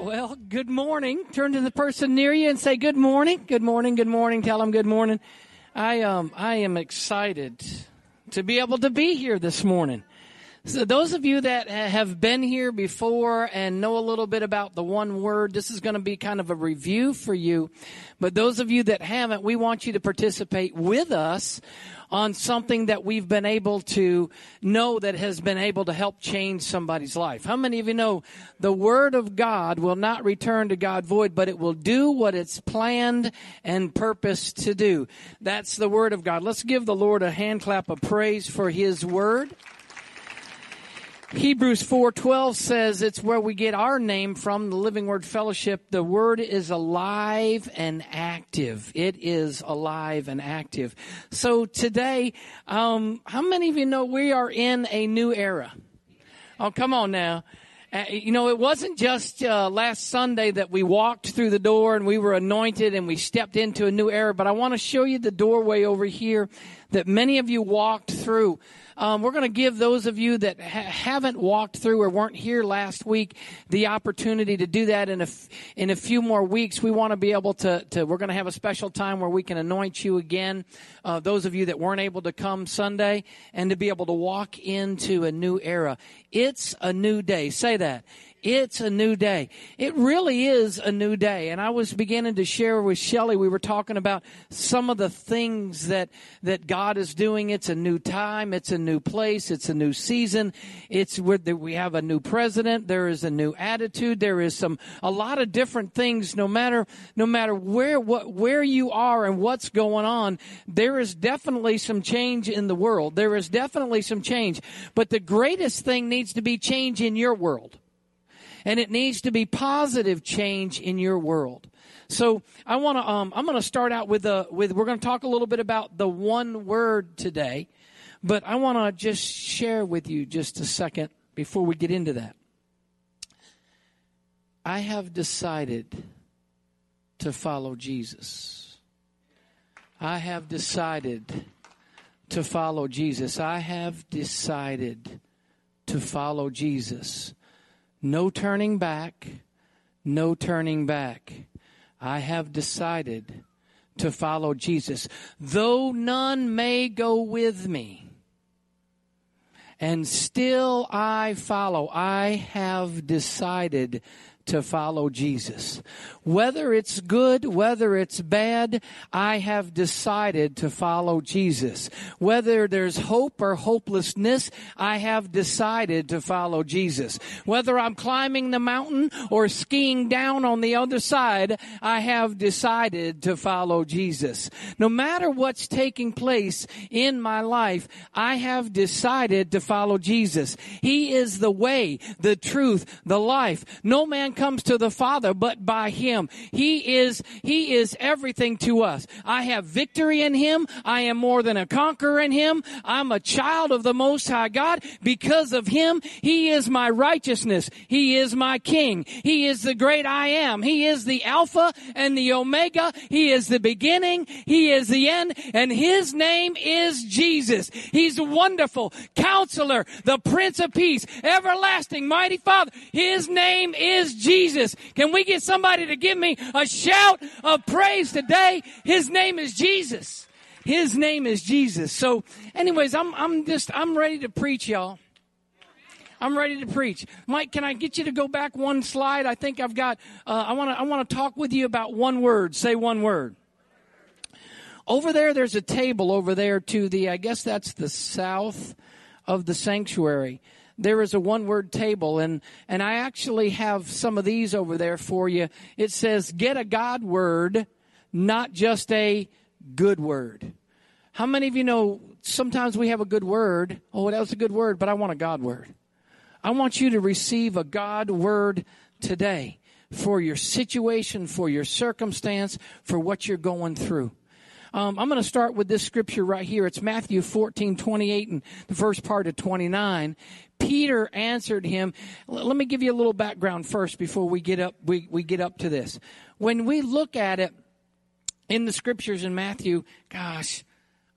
Well, good morning. Turn to the person near you and say good morning. Good morning. Good morning. Tell them good morning. I um I am excited to be able to be here this morning. So those of you that have been here before and know a little bit about the one word, this is going to be kind of a review for you. But those of you that haven't, we want you to participate with us on something that we've been able to know that has been able to help change somebody's life. How many of you know the word of God will not return to God void, but it will do what it's planned and purposed to do? That's the word of God. Let's give the Lord a hand clap of praise for his word. Hebrews 4:12 says it's where we get our name from, the Living Word Fellowship. The word is alive and active. It is alive and active. So today, um, how many of you know we are in a new era? Oh, come on now. Uh, you know, it wasn't just uh, last Sunday that we walked through the door and we were anointed and we stepped into a new era, but I want to show you the doorway over here that many of you walked through. Um, we're going to give those of you that ha- haven't walked through or weren't here last week the opportunity to do that in a, f- in a few more weeks. We want to be able to, to we're going to have a special time where we can anoint you again, uh, those of you that weren't able to come Sunday, and to be able to walk into a new era. It's a new day. Say that. It's a new day. It really is a new day. And I was beginning to share with Shelly, we were talking about some of the things that, that God is doing. It's a new time. It's a new place. It's a new season. It's where we have a new president. There is a new attitude. There is some, a lot of different things. No matter, no matter where, what, where you are and what's going on, there is definitely some change in the world. There is definitely some change. But the greatest thing needs to be change in your world and it needs to be positive change in your world. So I want to. Um, I'm going to start out with a with. We're going to talk a little bit about the one word today, but I want to just share with you just a second before we get into that. I have decided to follow Jesus. I have decided to follow Jesus. I have decided to follow Jesus. No turning back, no turning back. I have decided to follow Jesus. Though none may go with me, and still I follow. I have decided to follow Jesus. Whether it's good, whether it's bad, I have decided to follow Jesus. Whether there's hope or hopelessness, I have decided to follow Jesus. Whether I'm climbing the mountain or skiing down on the other side, I have decided to follow Jesus. No matter what's taking place in my life, I have decided to follow Jesus. He is the way, the truth, the life. No man comes to the Father but by Him. He is, He is everything to us. I have victory in Him. I am more than a conqueror in Him. I'm a child of the Most High God. Because of Him, He is my righteousness. He is my King. He is the great I am. He is the Alpha and the Omega. He is the beginning. He is the end. And His name is Jesus. He's wonderful. Counselor, the Prince of Peace, everlasting, mighty Father. His name is Jesus. Can we get somebody to give me a shout of praise today? His name is Jesus. His name is Jesus. So, anyways, I'm, I'm just, I'm ready to preach, y'all. I'm ready to preach. Mike, can I get you to go back one slide? I think I've got, uh, I want to, I want to talk with you about one word. Say one word. Over there, there's a table over there to the, I guess that's the south of the sanctuary there is a one word table and, and I actually have some of these over there for you. It says, get a God word, not just a good word. How many of you know sometimes we have a good word? Oh, that was a good word, but I want a God word. I want you to receive a God word today for your situation, for your circumstance, for what you're going through. Um, I'm going to start with this scripture right here. It's Matthew 14, 28 and the first part of 29. Peter answered him. Let me give you a little background first before we get up, we, we get up to this. When we look at it in the scriptures in Matthew, gosh,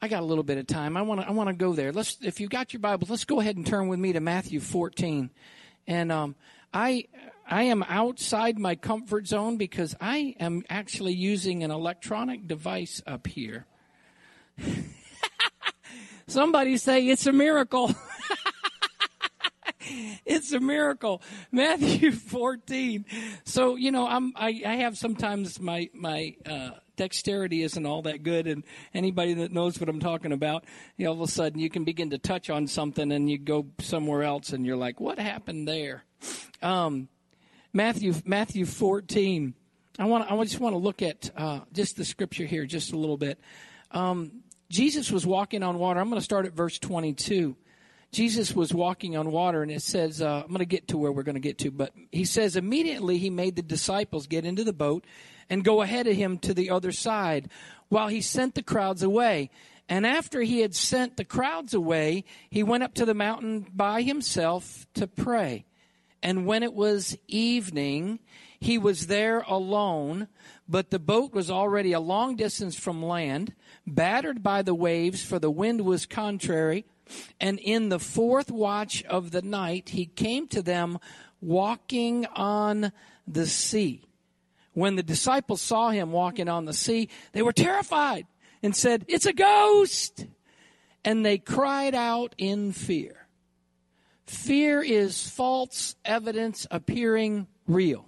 I got a little bit of time. I want to, I want to go there. Let's, if you got your Bibles, let's go ahead and turn with me to Matthew 14. And, um, I I am outside my comfort zone because I am actually using an electronic device up here. Somebody say it's a miracle. it's a miracle. Matthew 14. So, you know, I'm, I, I have sometimes my, my, uh, dexterity isn't all that good and anybody that knows what I'm talking about, you know, all of a sudden you can begin to touch on something and you go somewhere else and you're like, what happened there? Um, Matthew, Matthew 14. I want, I just want to look at, uh, just the scripture here just a little bit. Um, Jesus was walking on water. I'm going to start at verse 22. Jesus was walking on water, and it says, uh, I'm going to get to where we're going to get to, but he says, immediately he made the disciples get into the boat and go ahead of him to the other side while he sent the crowds away. And after he had sent the crowds away, he went up to the mountain by himself to pray. And when it was evening, he was there alone, but the boat was already a long distance from land, battered by the waves, for the wind was contrary. And in the fourth watch of the night, he came to them walking on the sea. When the disciples saw him walking on the sea, they were terrified and said, It's a ghost! And they cried out in fear. Fear is false evidence appearing real.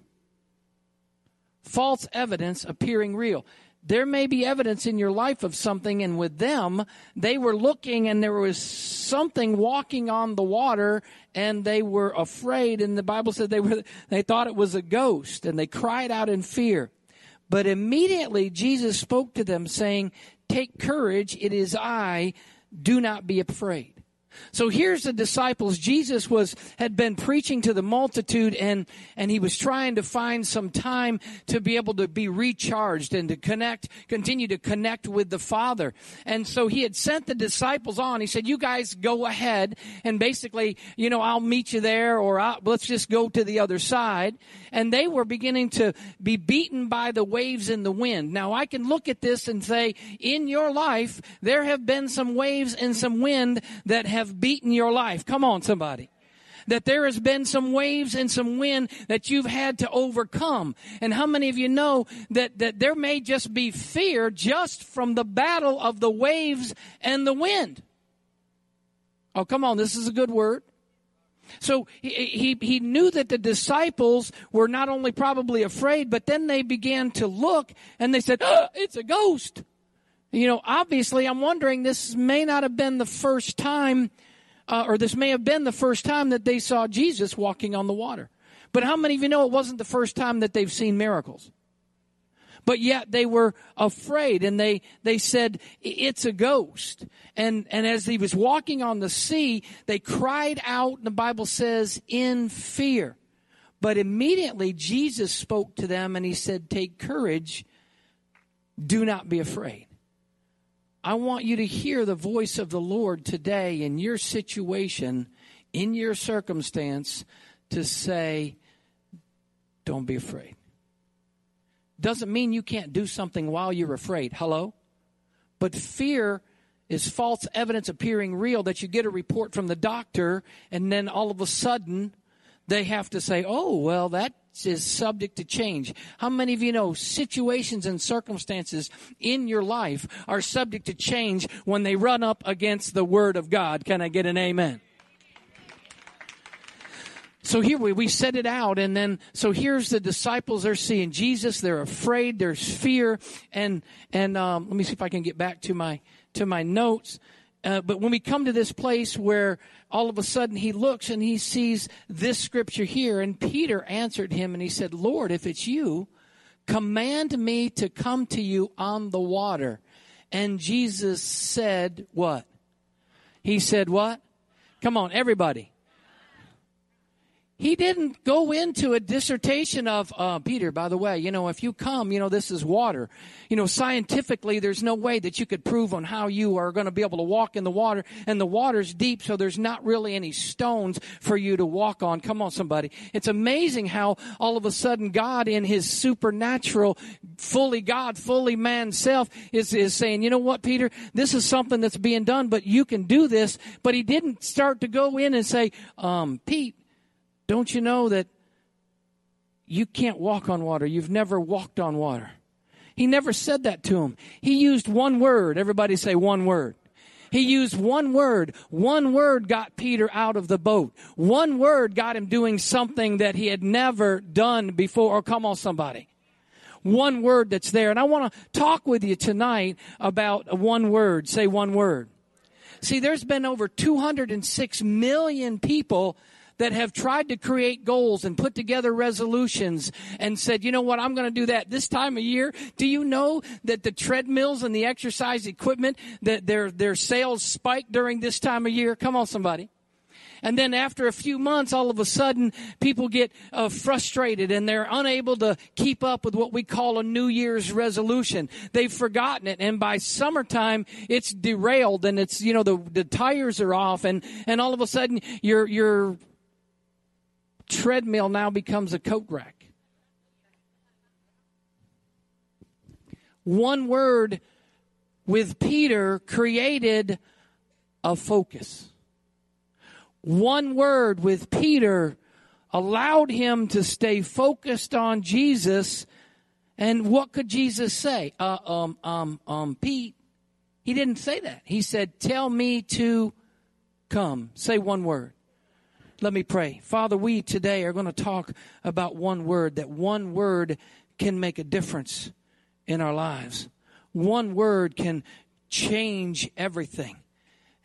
False evidence appearing real. There may be evidence in your life of something, and with them, they were looking and there was something walking on the water, and they were afraid. And the Bible said they were, they thought it was a ghost, and they cried out in fear. But immediately Jesus spoke to them, saying, Take courage, it is I, do not be afraid. So here's the disciples. Jesus was, had been preaching to the multitude and, and he was trying to find some time to be able to be recharged and to connect, continue to connect with the Father. And so he had sent the disciples on. He said, you guys go ahead and basically, you know, I'll meet you there or let's just go to the other side. And they were beginning to be beaten by the waves and the wind. Now I can look at this and say, in your life, there have been some waves and some wind that have have beaten your life. Come on, somebody that there has been some waves and some wind that you've had to overcome. And how many of you know that, that there may just be fear just from the battle of the waves and the wind? Oh, come on, this is a good word. So he, he, he knew that the disciples were not only probably afraid, but then they began to look and they said, oh, it's a ghost. You know, obviously, I'm wondering this may not have been the first time, uh, or this may have been the first time that they saw Jesus walking on the water. But how many of you know it wasn't the first time that they've seen miracles? But yet they were afraid and they, they said, it's a ghost. And, and as he was walking on the sea, they cried out, and the Bible says, in fear. But immediately Jesus spoke to them and he said, take courage. Do not be afraid. I want you to hear the voice of the Lord today in your situation, in your circumstance, to say, don't be afraid. Doesn't mean you can't do something while you're afraid. Hello? But fear is false evidence appearing real that you get a report from the doctor and then all of a sudden they have to say, oh, well, that is subject to change. How many of you know situations and circumstances in your life are subject to change when they run up against the Word of God? Can I get an amen? So here we, we set it out and then, so here's the disciples, they're seeing Jesus, they're afraid, there's fear, and, and, um, let me see if I can get back to my, to my notes. Uh, but when we come to this place where all of a sudden he looks and he sees this scripture here, and Peter answered him and he said, Lord, if it's you, command me to come to you on the water. And Jesus said, What? He said, What? Come on, everybody he didn't go into a dissertation of uh, peter by the way you know if you come you know this is water. You know scientifically there's no way that you could prove on how you are going to be able to walk in the water and the water's deep so there's not really any stones for you to walk on. Come on somebody. It's amazing how all of a sudden god in his supernatural fully god fully man self is, is saying you know what peter? This is something that's being done but you can do this. But he didn't start to go in and say um, pete don't you know that You can't walk on water. You've never walked on water. He never said that to him. He used one word. Everybody say one word. He used one word. One word got Peter out of the boat. One word got him doing something that he had never done before. Or come on, somebody. One word that's there. And I want to talk with you tonight about one word. Say one word. See, there's been over 206 million people that have tried to create goals and put together resolutions and said, you know what, I'm going to do that this time of year. Do you know that the treadmills and the exercise equipment that their their sales spike during this time of year? Come on, somebody. And then after a few months, all of a sudden, people get uh, frustrated and they're unable to keep up with what we call a New Year's resolution. They've forgotten it. And by summertime, it's derailed and it's, you know, the, the tires are off and, and all of a sudden your, your treadmill now becomes a coat rack. One word with Peter created a focus. One word with Peter allowed him to stay focused on Jesus. And what could Jesus say? Uh, um, um, um, Pete. He didn't say that. He said, Tell me to come. Say one word. Let me pray. Father, we today are going to talk about one word, that one word can make a difference in our lives. One word can change everything.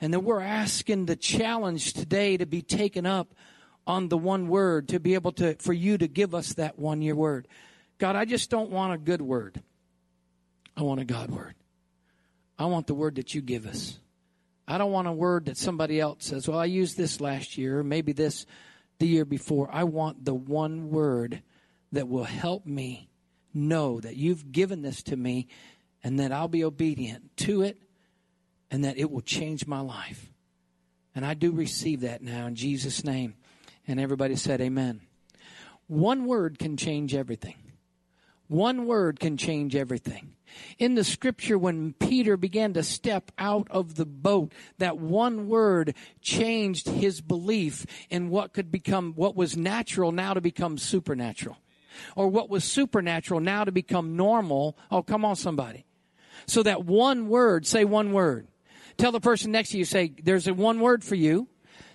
And that we're asking the challenge today to be taken up on the one word, to be able to, for you to give us that one year word. God, I just don't want a good word. I want a God word. I want the word that you give us. I don't want a word that somebody else says, well, I used this last year, maybe this the year before. I want the one word that will help me know that you've given this to me and that I'll be obedient to it and that it will change my life. And I do receive that now in Jesus' name. And everybody said, Amen. One word can change everything. One word can change everything. In the scripture, when Peter began to step out of the boat, that one word changed his belief in what could become, what was natural now to become supernatural. Or what was supernatural now to become normal. Oh, come on, somebody. So that one word, say one word. Tell the person next to you, say, there's a one word for you.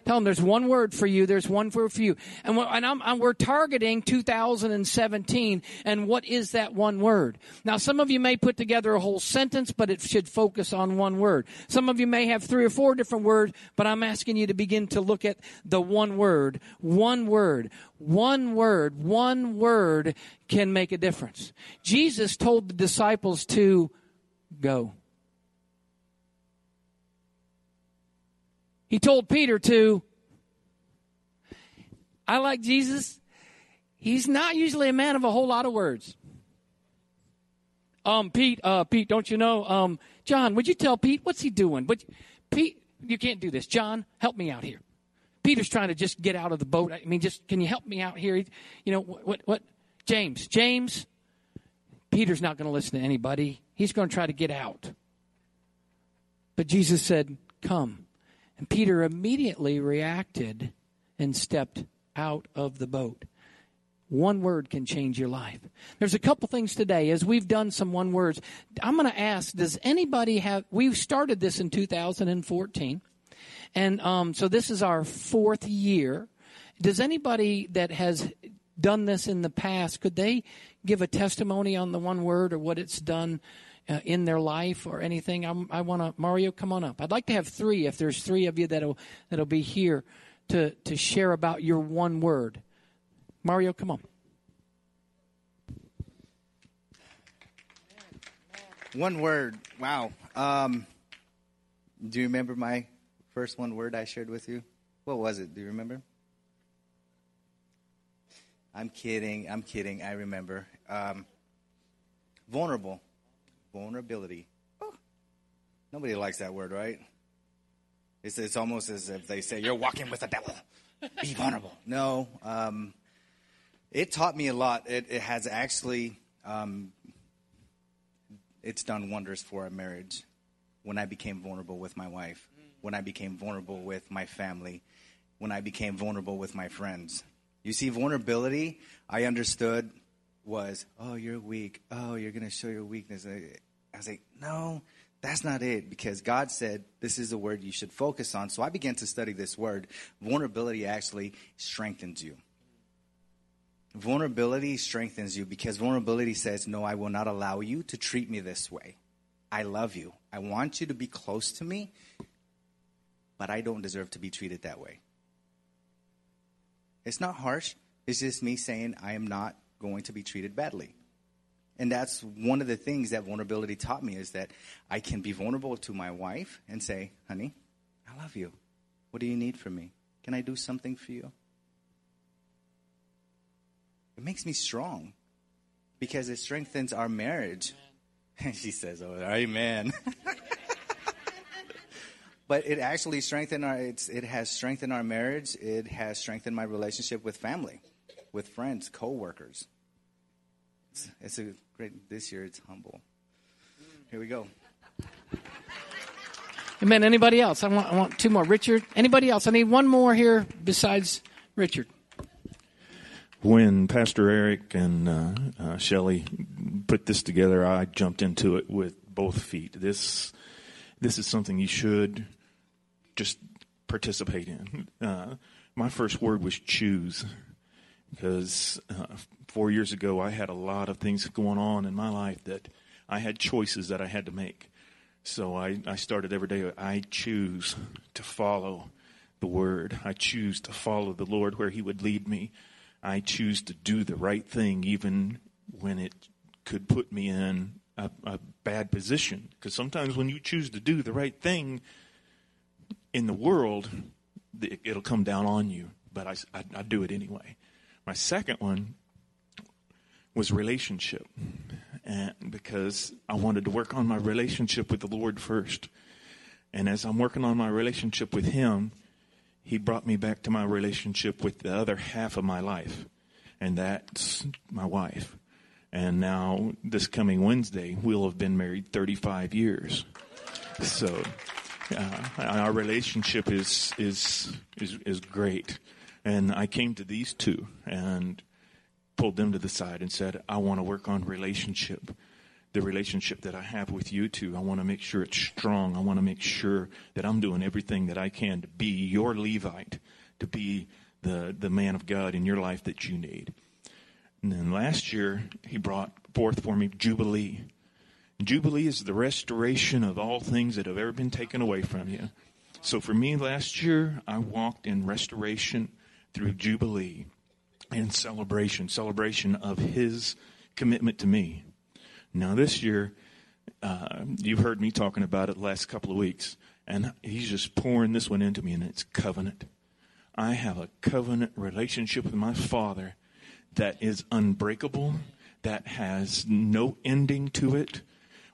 Tell them there's one word for you. There's one word for you. And, we're, and I'm, I'm, we're targeting 2017. And what is that one word? Now, some of you may put together a whole sentence, but it should focus on one word. Some of you may have three or four different words, but I'm asking you to begin to look at the one word. One word. One word. One word can make a difference. Jesus told the disciples to go. He told Peter to. I like Jesus. He's not usually a man of a whole lot of words. Um, Pete, uh, Pete, don't you know? Um, John, would you tell Pete what's he doing? But Pete, you can't do this. John, help me out here. Peter's trying to just get out of the boat. I mean, just can you help me out here? You know what? What? what? James, James. Peter's not going to listen to anybody. He's going to try to get out. But Jesus said, "Come." And Peter immediately reacted and stepped out of the boat. One word can change your life. There's a couple things today as we've done some one words. I'm going to ask, does anybody have, we've started this in 2014. And um, so this is our fourth year. Does anybody that has done this in the past, could they give a testimony on the one word or what it's done uh, in their life or anything, I'm, i want to Mario, come on up. I'd like to have three. If there's three of you that'll that'll be here to to share about your one word. Mario, come on. One word. Wow. Um, do you remember my first one word I shared with you? What was it? Do you remember? I'm kidding. I'm kidding. I remember. Um, vulnerable vulnerability. Oh, nobody likes that word, right? It's, it's almost as if they say, You're walking with the devil. Be vulnerable. No, um, it taught me a lot. It, it has actually, um, it's done wonders for our marriage when I became vulnerable with my wife, when I became vulnerable with my family, when I became vulnerable with my friends. You see, vulnerability, I understood was, oh, you're weak. Oh, you're going to show your weakness. I was like, no, that's not it because God said this is the word you should focus on. So I began to study this word. Vulnerability actually strengthens you. Vulnerability strengthens you because vulnerability says, No, I will not allow you to treat me this way. I love you. I want you to be close to me, but I don't deserve to be treated that way. It's not harsh. It's just me saying, I am not going to be treated badly. And that's one of the things that vulnerability taught me is that I can be vulnerable to my wife and say, honey, I love you. What do you need from me? Can I do something for you? It makes me strong because it strengthens our marriage. And she says, oh, amen. but it actually strengthened our, it has strengthened our marriage. It has strengthened my relationship with family, with friends, co-workers. It's, it's a great, this year it's humble. Here we go. Amen. Anybody else? I want, I want two more. Richard, anybody else? I need one more here besides Richard. When Pastor Eric and uh, uh, Shelly put this together, I jumped into it with both feet. This, this is something you should just participate in. Uh, my first word was choose because uh, four years ago I had a lot of things going on in my life that I had choices that I had to make. So I, I started every day. I choose to follow the word. I choose to follow the Lord where He would lead me. I choose to do the right thing, even when it could put me in a, a bad position. Because sometimes when you choose to do the right thing in the world, it'll come down on you. But I, I, I do it anyway. My second one was relationship. And because I wanted to work on my relationship with the Lord first. And as I'm working on my relationship with Him, He brought me back to my relationship with the other half of my life. And that's my wife. And now, this coming Wednesday, we'll have been married 35 years. So, uh, our relationship is, is, is, is great. And I came to these two and pulled them to the side and said, I want to work on relationship. The relationship that I have with you two, I want to make sure it's strong. I want to make sure that I'm doing everything that I can to be your Levite, to be the, the man of God in your life that you need. And then last year, he brought forth for me Jubilee. Jubilee is the restoration of all things that have ever been taken away from you. So for me last year, I walked in restoration through Jubilee and celebration, celebration of His commitment to me. Now, this year, uh, you've heard me talking about it the last couple of weeks, and He's just pouring this one into me, and it's covenant. I have a covenant relationship with my Father that is unbreakable, that has no ending to it.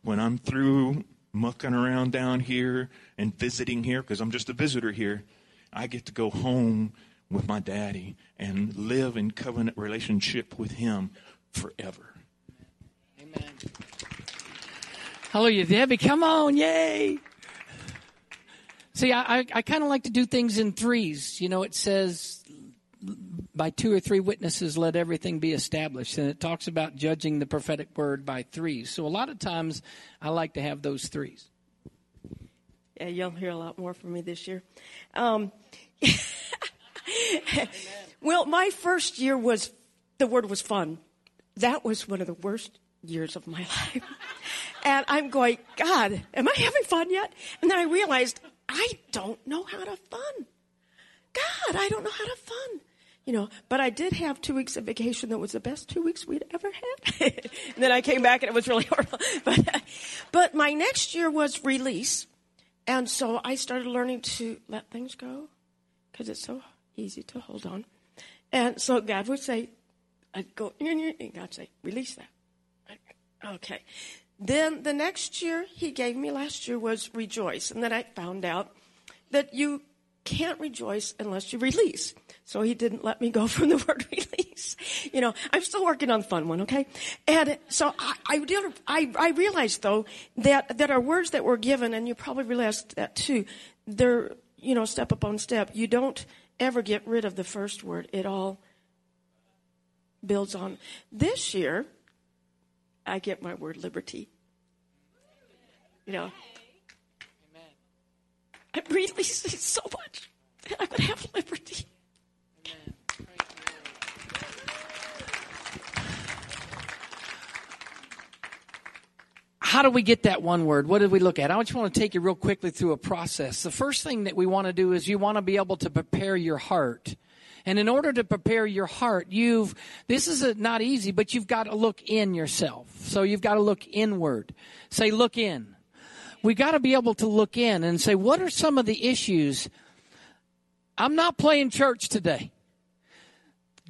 When I'm through mucking around down here and visiting here, because I'm just a visitor here, I get to go home with my daddy and live in covenant relationship with him forever. Amen. Hallelujah. Debbie, come on. Yay. See, I, I, I kind of like to do things in threes. You know, it says by two or three witnesses, let everything be established. And it talks about judging the prophetic word by threes. So a lot of times I like to have those threes. Yeah, you'll hear a lot more from me this year. Um, well, my first year was, the word was fun. That was one of the worst years of my life. and I'm going, God, am I having fun yet? And then I realized, I don't know how to fun. God, I don't know how to fun. You know, but I did have two weeks of vacation that was the best two weeks we'd ever had. and then I came back and it was really horrible. But, but my next year was release. And so I started learning to let things go because it's so easy to hold on. And so God would say, I'd go, and God'd say, release that. Okay. Then the next year he gave me last year was rejoice. And then I found out that you can't rejoice unless you release. So he didn't let me go from the word release. You know, I'm still working on the fun one, okay? And so I, I, did, I, I realized though that, that our words that were given, and you probably realized that too, they're, you know, step upon step. You don't ever get rid of the first word. It all builds on. This year, I get my word liberty. You know, I'm releasing so much that I'm going to have liberty. How do we get that one word? What did we look at? I just want to take you real quickly through a process. The first thing that we want to do is you want to be able to prepare your heart. And in order to prepare your heart, you've, this is a, not easy, but you've got to look in yourself. So you've got to look inward. Say, look in. We got to be able to look in and say, what are some of the issues? I'm not playing church today.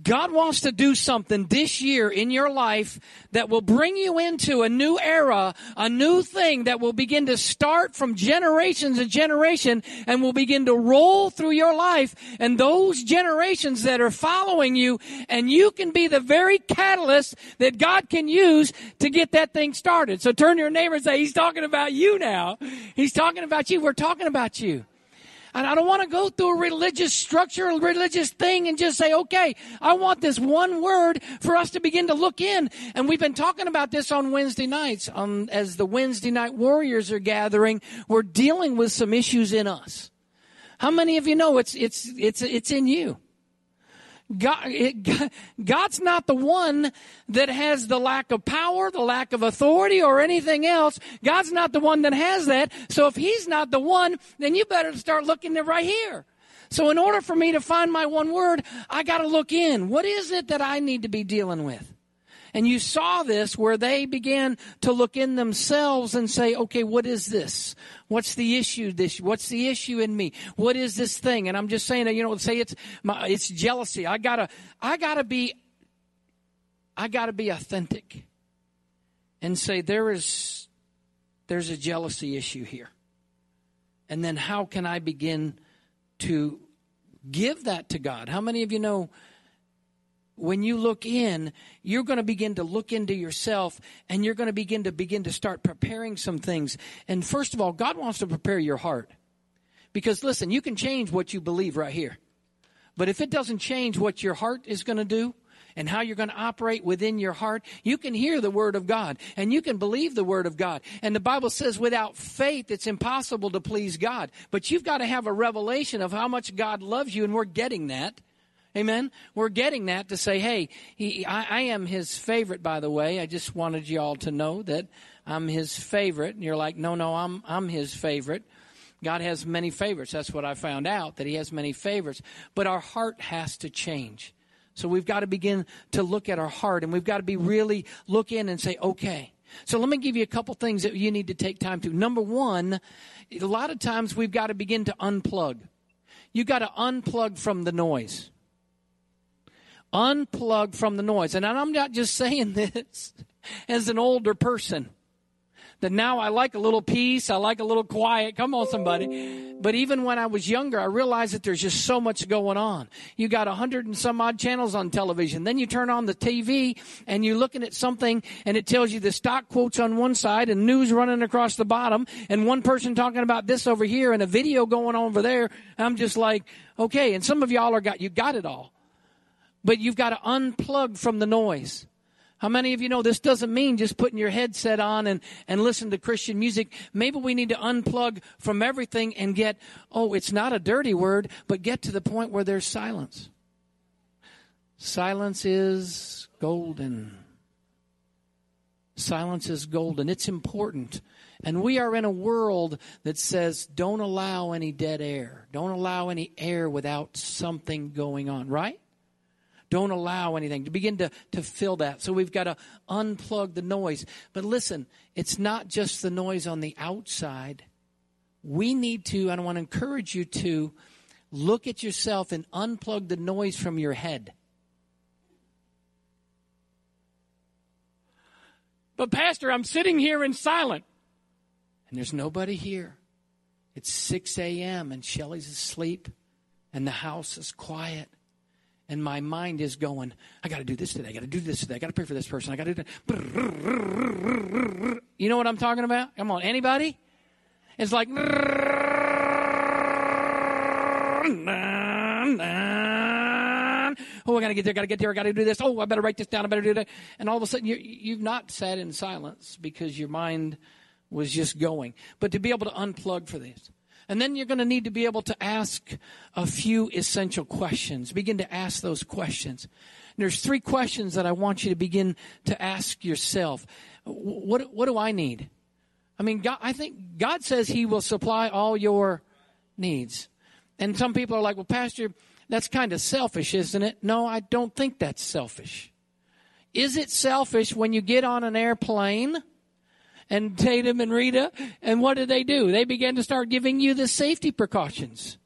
God wants to do something this year in your life that will bring you into a new era, a new thing that will begin to start from generation to generation and will begin to roll through your life and those generations that are following you and you can be the very catalyst that God can use to get that thing started. So turn to your neighbor and say, he's talking about you now. He's talking about you. We're talking about you. And I don't want to go through a religious structure, a religious thing and just say, okay, I want this one word for us to begin to look in. And we've been talking about this on Wednesday nights. Um, as the Wednesday night warriors are gathering, we're dealing with some issues in us. How many of you know it's, it's, it's, it's in you? God, it, God's not the one that has the lack of power, the lack of authority, or anything else. God's not the one that has that. So if He's not the one, then you better start looking right here. So in order for me to find my one word, I got to look in. What is it that I need to be dealing with? And you saw this where they began to look in themselves and say, okay, what is this? What's the issue? This, what's the issue in me? What is this thing? And I'm just saying you know, say it's my, it's jealousy. I gotta, I gotta be, I gotta be authentic and say there is, there's a jealousy issue here. And then how can I begin to give that to God? How many of you know when you look in, you're going to begin to look into yourself and you're going to begin to begin to start preparing some things. And first of all, God wants to prepare your heart. Because listen, you can change what you believe right here. But if it doesn't change what your heart is going to do and how you're going to operate within your heart, you can hear the word of God and you can believe the word of God. And the Bible says without faith, it's impossible to please God. But you've got to have a revelation of how much God loves you and we're getting that. Amen. We're getting that to say, hey, he, I, I, am his favorite. By the way, I just wanted you all to know that I'm his favorite. And you're like, no, no, I'm I'm his favorite. God has many favorites. That's what I found out that He has many favorites. But our heart has to change. So we've got to begin to look at our heart, and we've got to be really look in and say, okay. So let me give you a couple things that you need to take time to. Number one, a lot of times we've got to begin to unplug. You've got to unplug from the noise. Unplug from the noise. And I'm not just saying this as an older person. That now I like a little peace, I like a little quiet. Come on, somebody. But even when I was younger, I realized that there's just so much going on. You got a hundred and some odd channels on television. Then you turn on the TV and you're looking at something and it tells you the stock quotes on one side and news running across the bottom and one person talking about this over here and a video going on over there. I'm just like, okay. And some of y'all are got, you got it all but you've got to unplug from the noise. How many of you know this doesn't mean just putting your headset on and, and listen to Christian music? Maybe we need to unplug from everything and get, oh, it's not a dirty word, but get to the point where there's silence. Silence is golden. Silence is golden. It's important. And we are in a world that says, don't allow any dead air. Don't allow any air without something going on, right? Don't allow anything to begin to, to fill that. So we've got to unplug the noise. But listen, it's not just the noise on the outside. We need to, and I want to encourage you to look at yourself and unplug the noise from your head. But, Pastor, I'm sitting here in silent, and there's nobody here. It's 6 a.m., and Shelly's asleep, and the house is quiet and my mind is going, I got to do this today. I got to do this today. I got to pray for this person. I got to do that. You know what I'm talking about? Come on, anybody? It's like, Oh, I got to get there, got to get there, I got to do this. Oh, I better write this down, I better do that. And all of a sudden, you you've not sat in silence because your mind was just going. But to be able to unplug for this. And then you're going to need to be able to ask a few essential questions. Begin to ask those questions. And there's three questions that I want you to begin to ask yourself. What, what do I need? I mean, God, I think God says He will supply all your needs. And some people are like, well, Pastor, that's kind of selfish, isn't it? No, I don't think that's selfish. Is it selfish when you get on an airplane and Tatum and Rita, and what did they do? They began to start giving you the safety precautions.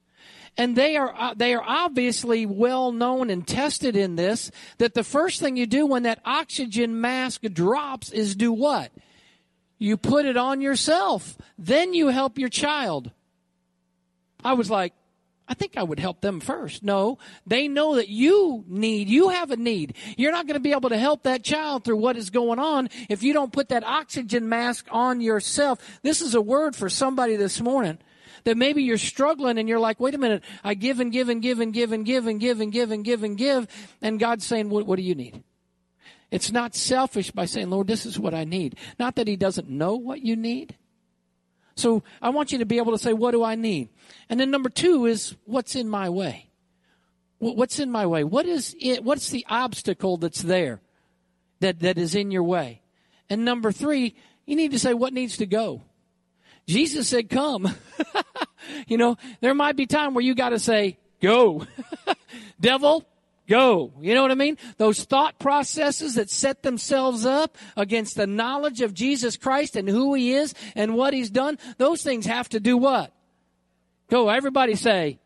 And they are, uh, they are obviously well known and tested in this, that the first thing you do when that oxygen mask drops is do what? You put it on yourself. Then you help your child. I was like, I think I would help them first. No, they know that you need, you have a need. You're not going to be able to help that child through what is going on if you don't put that oxygen mask on yourself. This is a word for somebody this morning that maybe you're struggling and you're like, wait a minute, I give and give and give and give and give and give and give and give and give. And God's saying, what, what do you need? It's not selfish by saying, Lord, this is what I need. Not that He doesn't know what you need. So I want you to be able to say, what do I need? And then number two is, what's in my way? What's in my way? What is it? What's the obstacle that's there that, that is in your way? And number three, you need to say, what needs to go? Jesus said, come. you know, there might be time where you got to say, go. Devil, go. You know what I mean? Those thought processes that set themselves up against the knowledge of Jesus Christ and who he is and what he's done, those things have to do what? Go. Everybody say,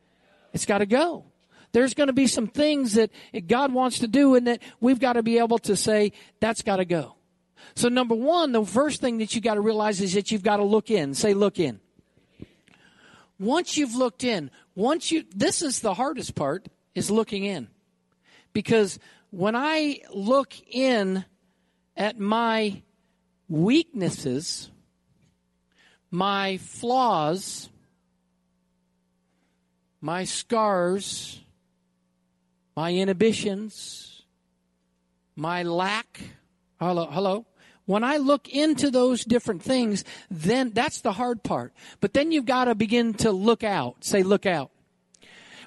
it's got to go. There's going to be some things that God wants to do and that we've got to be able to say, that's got to go. So number one, the first thing that you got to realize is that you've got to look in. Say, look in. Once you've looked in, once you, this is the hardest part, is looking in. Because when I look in at my weaknesses, my flaws, my scars, my inhibitions, my lack, hello, hello, when I look into those different things, then that's the hard part. But then you've got to begin to look out. Say, look out.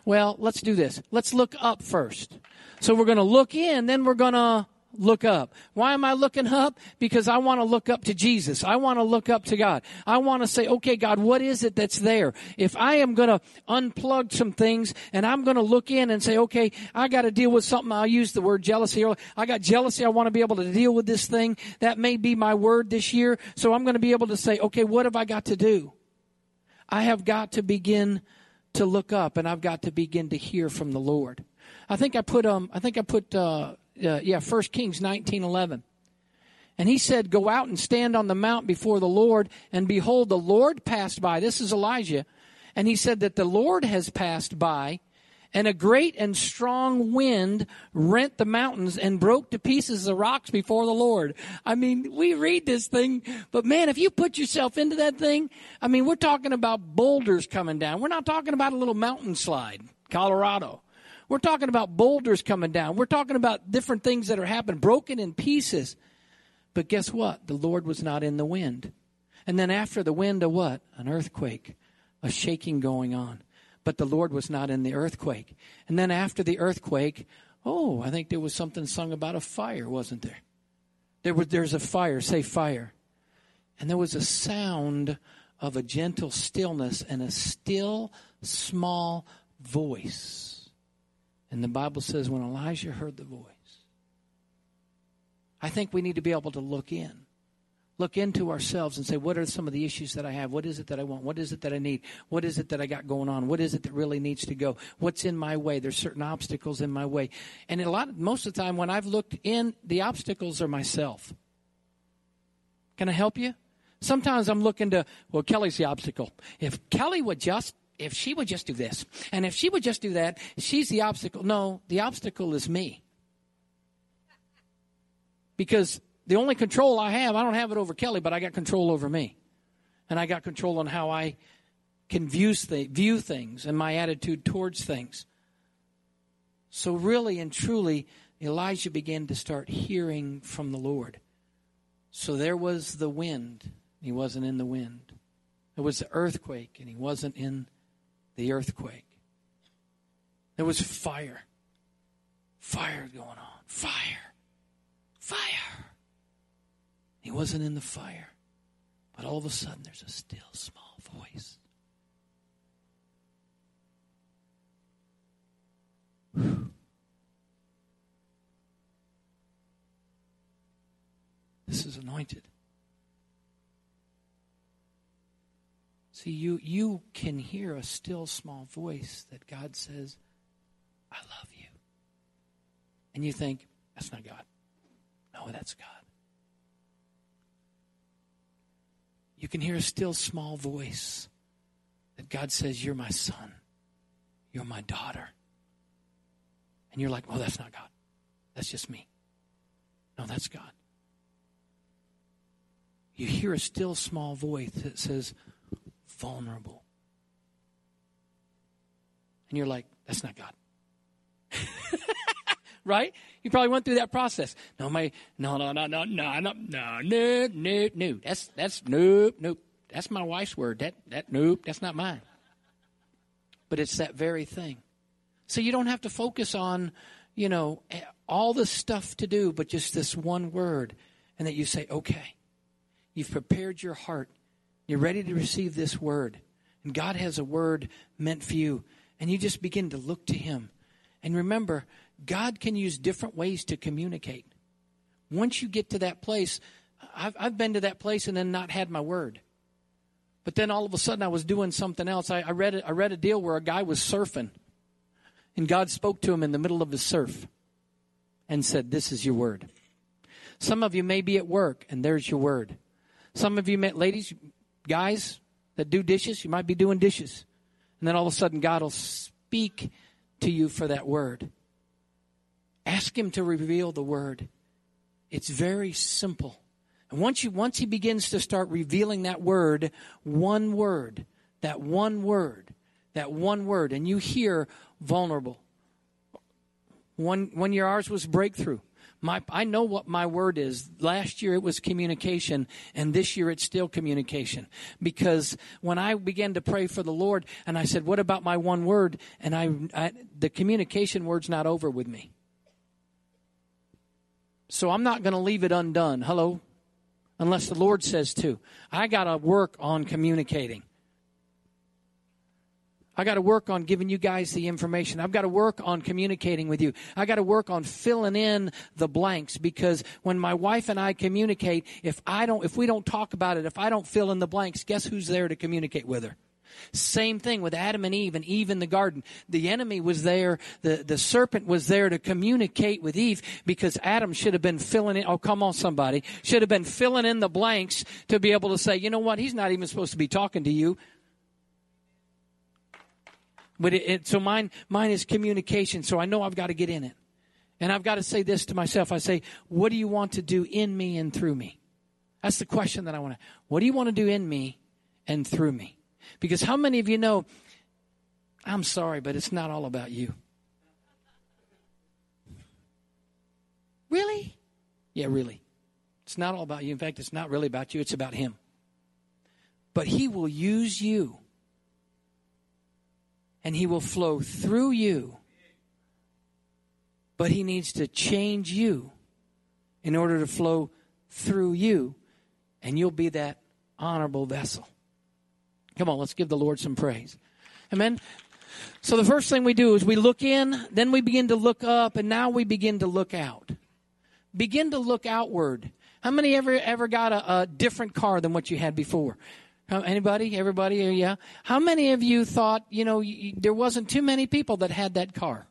Well, let's do this. Let's look up first. So we're going to look in, then we're going to look up. Why am I looking up? Because I want to look up to Jesus. I want to look up to God. I want to say, okay, God, what is it that's there? If I am going to unplug some things and I'm going to look in and say, okay, I got to deal with something. I'll use the word jealousy. Oh, I got jealousy. I want to be able to deal with this thing. That may be my word this year. So I'm going to be able to say, okay, what have I got to do? I have got to begin to look up and I've got to begin to hear from the Lord. I think I put, um, I think I put, uh, uh, yeah, First Kings nineteen eleven. And he said, Go out and stand on the mount before the Lord, and behold, the Lord passed by. This is Elijah. And he said that the Lord has passed by, and a great and strong wind rent the mountains and broke to pieces the rocks before the Lord. I mean, we read this thing, but man, if you put yourself into that thing, I mean, we're talking about boulders coming down. We're not talking about a little mountain slide, Colorado. We're talking about boulders coming down. We're talking about different things that are happening, broken in pieces. But guess what? The Lord was not in the wind. And then after the wind, a what? An earthquake, a shaking going on. But the Lord was not in the earthquake. And then after the earthquake, oh, I think there was something sung about a fire, wasn't there? There was there's a fire, say fire. And there was a sound of a gentle stillness and a still small voice. And the Bible says when Elijah heard the voice, I think we need to be able to look in. Look into ourselves and say, what are some of the issues that I have? What is it that I want? What is it that I need? What is it that I got going on? What is it that really needs to go? What's in my way? There's certain obstacles in my way. And a lot, most of the time when I've looked in, the obstacles are myself. Can I help you? Sometimes I'm looking to, well, Kelly's the obstacle. If Kelly would just if she would just do this, and if she would just do that, she's the obstacle. No, the obstacle is me. Because the only control I have, I don't have it over Kelly, but I got control over me. And I got control on how I can view, view things and my attitude towards things. So, really and truly, Elijah began to start hearing from the Lord. So, there was the wind. He wasn't in the wind. There was the earthquake, and he wasn't in the earthquake. There was fire. Fire going on. Fire. Fire. He wasn't in the fire. But all of a sudden, there's a still small voice. This is anointed. See, you, you can hear a still small voice that God says, I love you. And you think, that's not God. No, that's God. You can hear a still small voice that God says, You're my son. You're my daughter. And you're like, Oh, that's not God. That's just me. No, that's God. You hear a still small voice that says, Vulnerable. And you're like, That's not God. right? You probably went through that process. No, my, no, no, no, no, no, no, no, no, no, no. That's that's nope, nope. That's my wife's word. That that nope. That's not mine. But it's that very thing. So you don't have to focus on, you know, eh, all the stuff to do, but just this one word, and that you say, okay, you've prepared your heart. You're ready to receive this word, and God has a word meant for you, and you just begin to look to Him. And remember, God can use different ways to communicate. Once you get to that place, I've, I've been to that place and then not had my word. But then all of a sudden I was doing something else. I, I, read, read a deal where a guy was surfing and God spoke to him in the middle of his surf and said, This is your word. Some of you may be at work and there's your word. Some of you, may, ladies, guys that do dishes, you might be doing dishes. And then all of a sudden God will speak to you for that word. Ask him to reveal the word. It's very simple. And once you once he begins to start revealing that word, one word, that one word, that one word, and you hear vulnerable. One year ours was breakthrough. My, I know what my word is. Last year it was communication, and this year it's still communication. Because when I began to pray for the Lord, and I said, "What about my one word?" and I, I the communication word's not over with me. So I'm not going to leave it undone. Hello? Unless the Lord says to. I got to work on communicating. I got to work on giving you guys the information. I've got to work on communicating with you. I got to work on filling in the blanks because when my wife and I communicate, if I don't, if we don't talk about it, if I don't fill in the blanks, guess who's there to communicate with her? Same thing with Adam and Eve and Eve in the garden. The enemy was there, the, the serpent was there to communicate with Eve because Adam should have been filling in, oh, come on, somebody, should have been filling in the blanks to be able to say, you know what, he's not even supposed to be talking to you. But it, it, so mine, mine is communication, so I know I've got to get in it. And I've got to say this to myself. I say, what do you want to do in me and through me? That's the question that I want to. What do you want to do in me and through me? Because how many of you know, I'm sorry, but it's not all about you? Really? Yeah, really. It's not all about you. In fact, it's not really about you, it's about Him. But He will use you, and He will flow through you. But He needs to change you in order to flow through you, and you'll be that honorable vessel. Come on, let's give the Lord some praise. Amen. So the first thing we do is we look in, then we begin to look up, and now we begin to look out. Begin to look outward. How many ever ever got a, a different car than what you had before? Anybody? Everybody? Yeah. How many of you thought you know you, there wasn't too many people that had that car?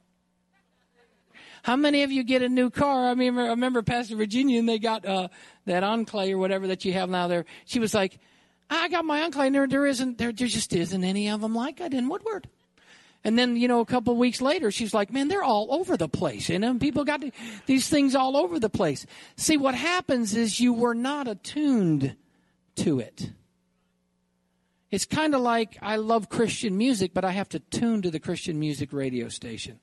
How many of you get a new car? I mean, I remember Pastor Virginia and they got uh, that Enclave or whatever that you have now. There, she was like, I got my Enclave, and there, there isn't, there, there just isn't any of them like that in Woodward. And then, you know, a couple of weeks later, she's like, man, they're all over the place. You know, people got these things all over the place. See, what happens is you were not attuned to it. It's kind of like I love Christian music, but I have to tune to the Christian music radio station.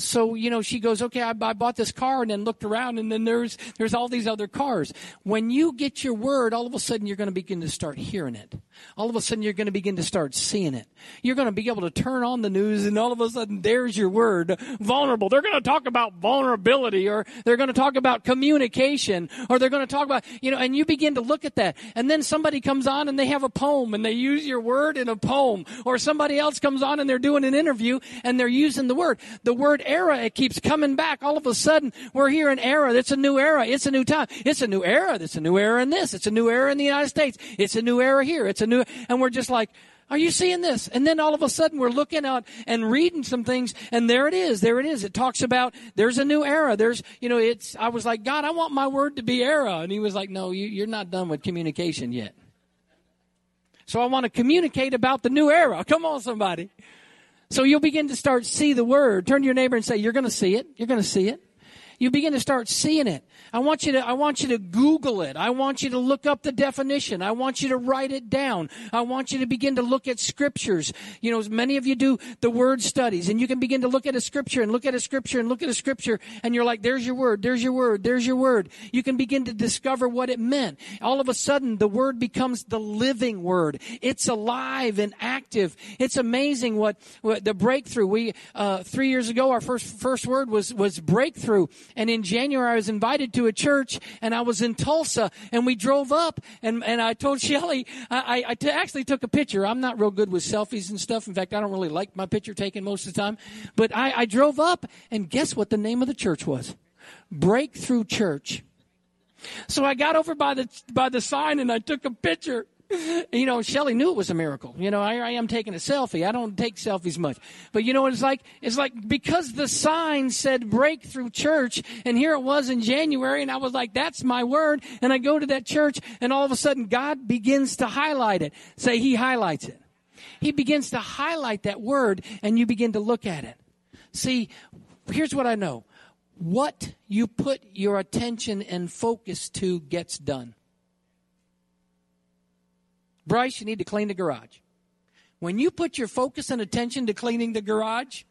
So you know, she goes, okay, I, I bought this car, and then looked around, and then there's there's all these other cars. When you get your word, all of a sudden you're going to begin to start hearing it. All of a sudden you're going to begin to start seeing it. You're going to be able to turn on the news, and all of a sudden there's your word, vulnerable. They're going to talk about vulnerability, or they're going to talk about communication, or they're going to talk about you know, and you begin to look at that, and then somebody comes on and they have a poem, and they use your word in a poem, or somebody else comes on and they're doing an interview and they're using the word. The word era, it keeps coming back. All of a sudden, we're here in era. It's a new era. It's a new time. It's a new era. It's a new era in this. It's a new era in the United States. It's a new era here. It's a new, and we're just like, are you seeing this? And then all of a sudden we're looking out and reading some things and there it is. There it is. It talks about there's a new era. There's, you know, it's, I was like, God, I want my word to be era. And he was like, no, you, you're not done with communication yet. So I want to communicate about the new era. Come on, somebody. So you'll begin to start see the word. Turn to your neighbor and say, you're going to see it. You're going to see it. You begin to start seeing it. I want you to, I want you to Google it. I want you to look up the definition. I want you to write it down. I want you to begin to look at scriptures. You know, as many of you do the word studies and you can begin to look at a scripture and look at a scripture and look at a scripture and you're like, there's your word, there's your word, there's your word. You can begin to discover what it meant. All of a sudden, the word becomes the living word. It's alive and active. It's amazing what, what the breakthrough. We, uh, three years ago, our first, first word was, was breakthrough. And in January, I was invited to a church and I was in Tulsa and we drove up and, and I told Shelly, I, actually took a picture. I'm not real good with selfies and stuff. In fact, I don't really like my picture taken most of the time. But I, I drove up and guess what the name of the church was? Breakthrough Church. So I got over by the, by the sign and I took a picture you know, Shelly knew it was a miracle. You know, I, I, am taking a selfie. I don't take selfies much. But you know it's like? It's like because the sign said breakthrough church and here it was in January and I was like, that's my word. And I go to that church and all of a sudden God begins to highlight it. Say he highlights it. He begins to highlight that word and you begin to look at it. See, here's what I know. What you put your attention and focus to gets done. Bryce, you need to clean the garage. When you put your focus and attention to cleaning the garage,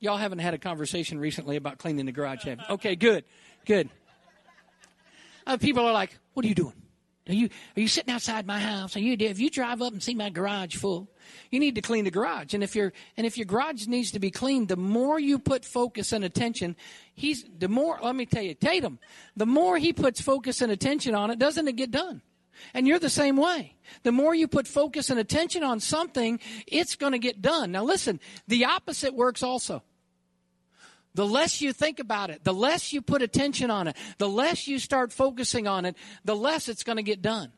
y'all haven't had a conversation recently about cleaning the garage, have you? Okay, good, good. Uh, people are like, "What are you doing? Are you are you sitting outside my house? Are you if you drive up and see my garage full, you need to clean the garage. And if your and if your garage needs to be cleaned, the more you put focus and attention, he's the more. Let me tell you, Tatum, the more he puts focus and attention on it, doesn't it get done? And you're the same way. The more you put focus and attention on something, it's going to get done. Now listen, the opposite works also. The less you think about it, the less you put attention on it, the less you start focusing on it, the less it's going to get done.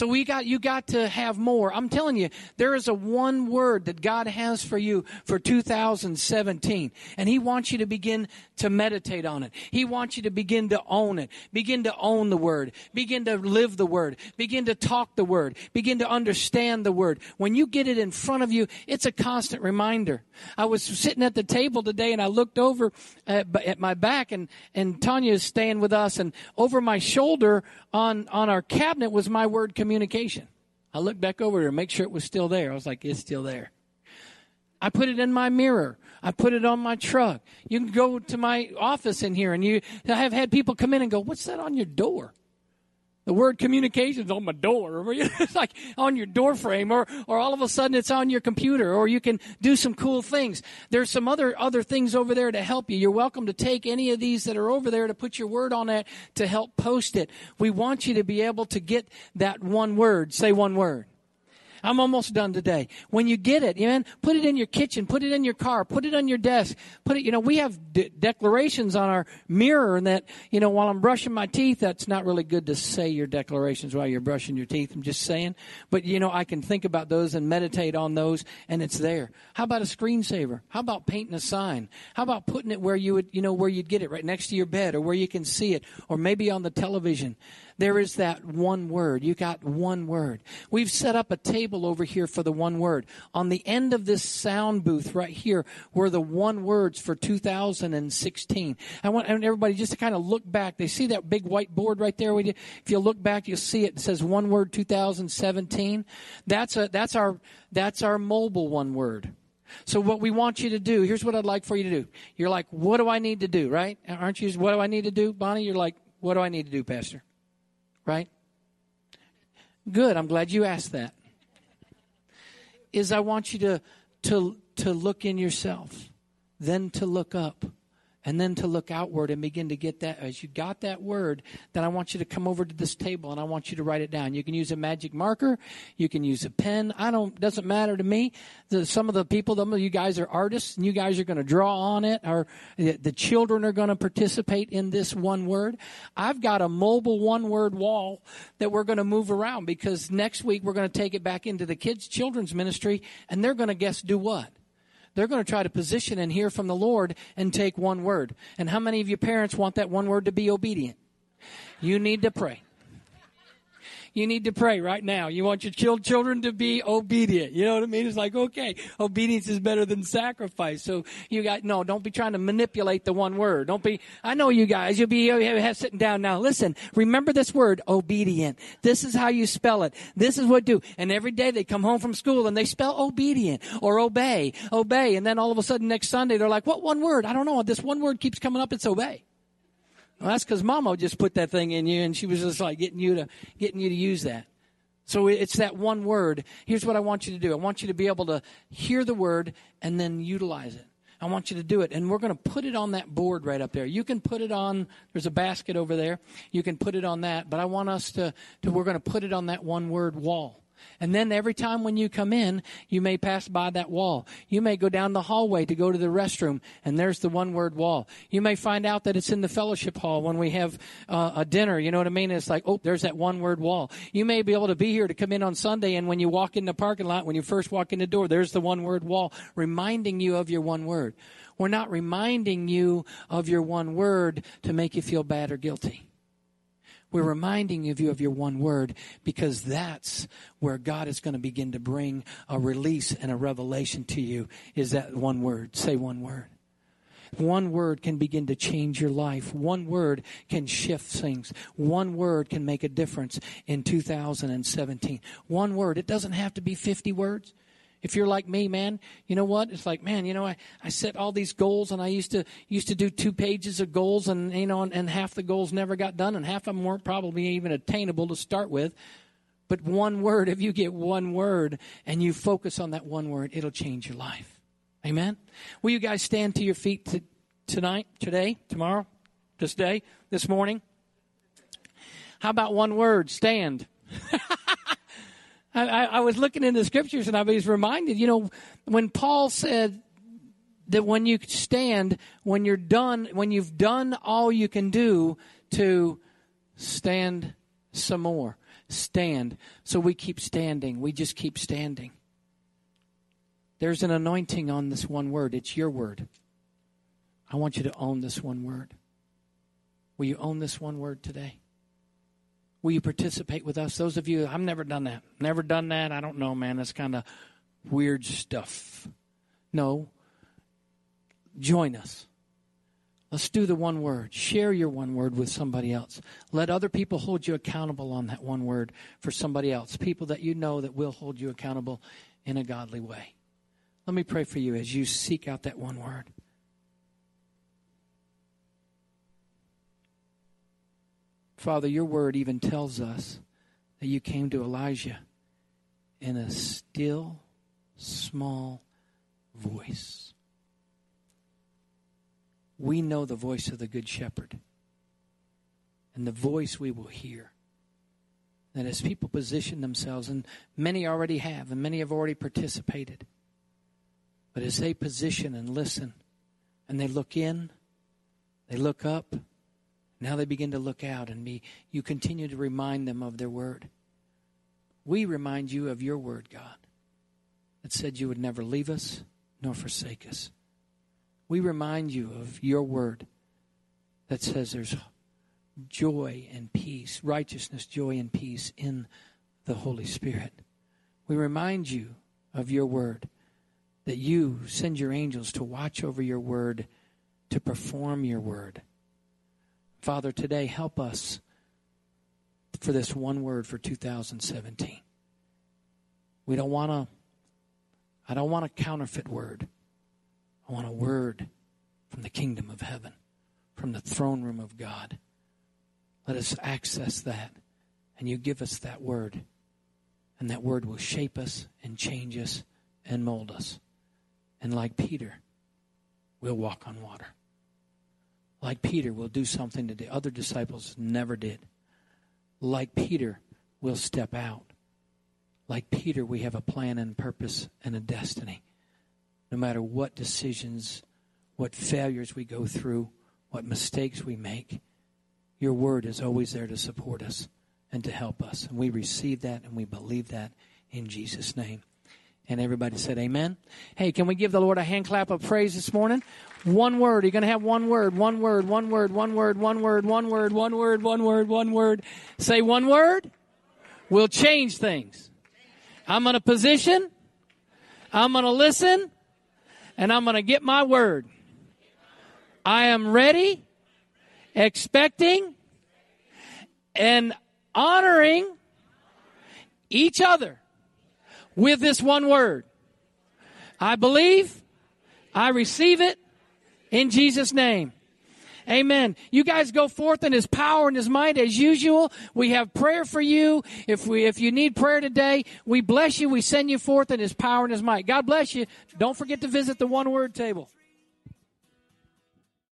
So we got you got to have more. I'm telling you, there is a one word that God has for you for 2017, and He wants you to begin to meditate on it. He wants you to begin to own it. Begin to own the word. Begin to live the word. Begin to talk the word. Begin to understand the word. When you get it in front of you, it's a constant reminder. I was sitting at the table today and I looked over at, at my back and, and Tanya is staying with us and over my shoulder on, on our cabinet was my word communication. I looked back over to make sure it was still there. I was like, it's still there. I put it in my mirror. I put it on my truck. You can go to my office in here and you, I have had people come in and go, what's that on your door? The word communications on my door. It's like on your door frame or, or all of a sudden it's on your computer or you can do some cool things. There's some other, other things over there to help you. You're welcome to take any of these that are over there to put your word on it to help post it. We want you to be able to get that one word. Say one word. I'm almost done today. When you get it, you man, put it in your kitchen, put it in your car, put it on your desk, put it, you know, we have de- declarations on our mirror and that, you know, while I'm brushing my teeth, that's not really good to say your declarations while you're brushing your teeth. I'm just saying. But, you know, I can think about those and meditate on those and it's there. How about a screensaver? How about painting a sign? How about putting it where you would, you know, where you'd get it right next to your bed or where you can see it or maybe on the television? There is that one word. You got one word. We've set up a table over here for the one word. On the end of this sound booth right here were the one words for 2016. I want everybody just to kind of look back. They see that big white board right there. If you look back, you'll see it. It says one word 2017. That's a, that's our, that's our mobile one word. So what we want you to do, here's what I'd like for you to do. You're like, what do I need to do, right? Aren't you? What do I need to do, Bonnie? You're like, what do I need to do, Pastor? Right? Good. I'm glad you asked that. Is I want you to to to look in yourself, then to look up and then to look outward and begin to get that as you got that word then i want you to come over to this table and i want you to write it down. You can use a magic marker. You can use a pen. I don't doesn't matter to me. The, some of the people some of you guys are artists and you guys are going to draw on it or the, the children are going to participate in this one word. I've got a mobile one word wall that we're going to move around because next week we're going to take it back into the kids children's ministry and they're going to guess do what they're going to try to position and hear from the Lord and take one word. And how many of you parents want that one word to be obedient? You need to pray. You need to pray right now. You want your children to be obedient. You know what I mean? It's like, okay, obedience is better than sacrifice. So you got, no, don't be trying to manipulate the one word. Don't be, I know you guys, you'll be you'll sitting down now. Listen, remember this word, obedient. This is how you spell it. This is what do. And every day they come home from school and they spell obedient or obey, obey. And then all of a sudden next Sunday they're like, what one word? I don't know. This one word keeps coming up. It's obey. Well, that's because Mama just put that thing in you, and she was just like getting you to getting you to use that. So it's that one word. Here's what I want you to do. I want you to be able to hear the word and then utilize it. I want you to do it. And we're going to put it on that board right up there. You can put it on, there's a basket over there. You can put it on that. But I want us to, to we're going to put it on that one word wall. And then every time when you come in, you may pass by that wall. You may go down the hallway to go to the restroom, and there's the one word wall. You may find out that it's in the fellowship hall when we have uh, a dinner. You know what I mean? It's like, oh, there's that one word wall. You may be able to be here to come in on Sunday, and when you walk in the parking lot, when you first walk in the door, there's the one word wall reminding you of your one word. We're not reminding you of your one word to make you feel bad or guilty. We're reminding you of your one word because that's where God is going to begin to bring a release and a revelation to you is that one word. Say one word. One word can begin to change your life. One word can shift things. One word can make a difference in 2017. One word. It doesn't have to be 50 words. If you're like me, man, you know what? It's like, man, you know, I, I set all these goals and I used to used to do two pages of goals and you know and, and half the goals never got done and half of them weren't probably even attainable to start with. But one word, if you get one word and you focus on that one word, it'll change your life. Amen. Will you guys stand to your feet to, tonight, today, tomorrow, this day, this morning? How about one word? Stand. I, I, was looking in the scriptures and I was reminded, you know, when Paul said that when you stand, when you're done, when you've done all you can do to stand some more. Stand. So we keep standing. We just keep standing. There's an anointing on this one word. It's your word. I want you to own this one word. Will you own this one word today? Will you participate with us? Those of you, I've never done that. Never done that. I don't know, man. That's kind of weird stuff. No. Join us. Let's do the one word. Share your one word with somebody else. Let other people hold you accountable on that one word for somebody else. People that you know that will hold you accountable in a godly way. Let me pray for you as you seek out that one word. Father, your word even tells us that you came to Elijah in a still, small voice. We know the voice of the Good Shepherd and the voice we will hear. That as people position themselves, and many already have, and many have already participated, but as they position and listen, and they look in, they look up, now they begin to look out and be, you continue to remind them of their word. We remind you of your word, God, that said you would never leave us nor forsake us. We remind you of your word that says there's joy and peace, righteousness, joy, and peace in the Holy Spirit. We remind you of your word that you send your angels to watch over your word, to perform your word. Father, today help us for this one word for 2017. We don't want to I don't want a counterfeit word. I want a word from the kingdom of heaven, from the throne room of God. Let us access that, and you give us that word. And that word will shape us and change us and mold us. And like Peter, we'll walk on water. Like Peter, we'll do something that the other disciples never did. Like Peter, we'll step out. Like Peter, we have a plan and purpose and a destiny. No matter what decisions, what failures we go through, what mistakes we make, your word is always there to support us and to help us. And we receive that and we believe that in Jesus' name. And everybody said, Amen. Hey, can we give the Lord a hand clap of praise this morning? One word. You're going to have one word, one word, one word, one word, one word, one word, one word, one word, one word. Say one word. We'll change things. I'm going to position. I'm going to listen. And I'm going to get my word. I am ready, expecting, and honoring each other with this one word. I believe, I receive it in Jesus' name. Amen. You guys go forth in his power and his might as usual. We have prayer for you. If we if you need prayer today, we bless you. We send you forth in his power and his might. God bless you. Don't forget to visit the one word table.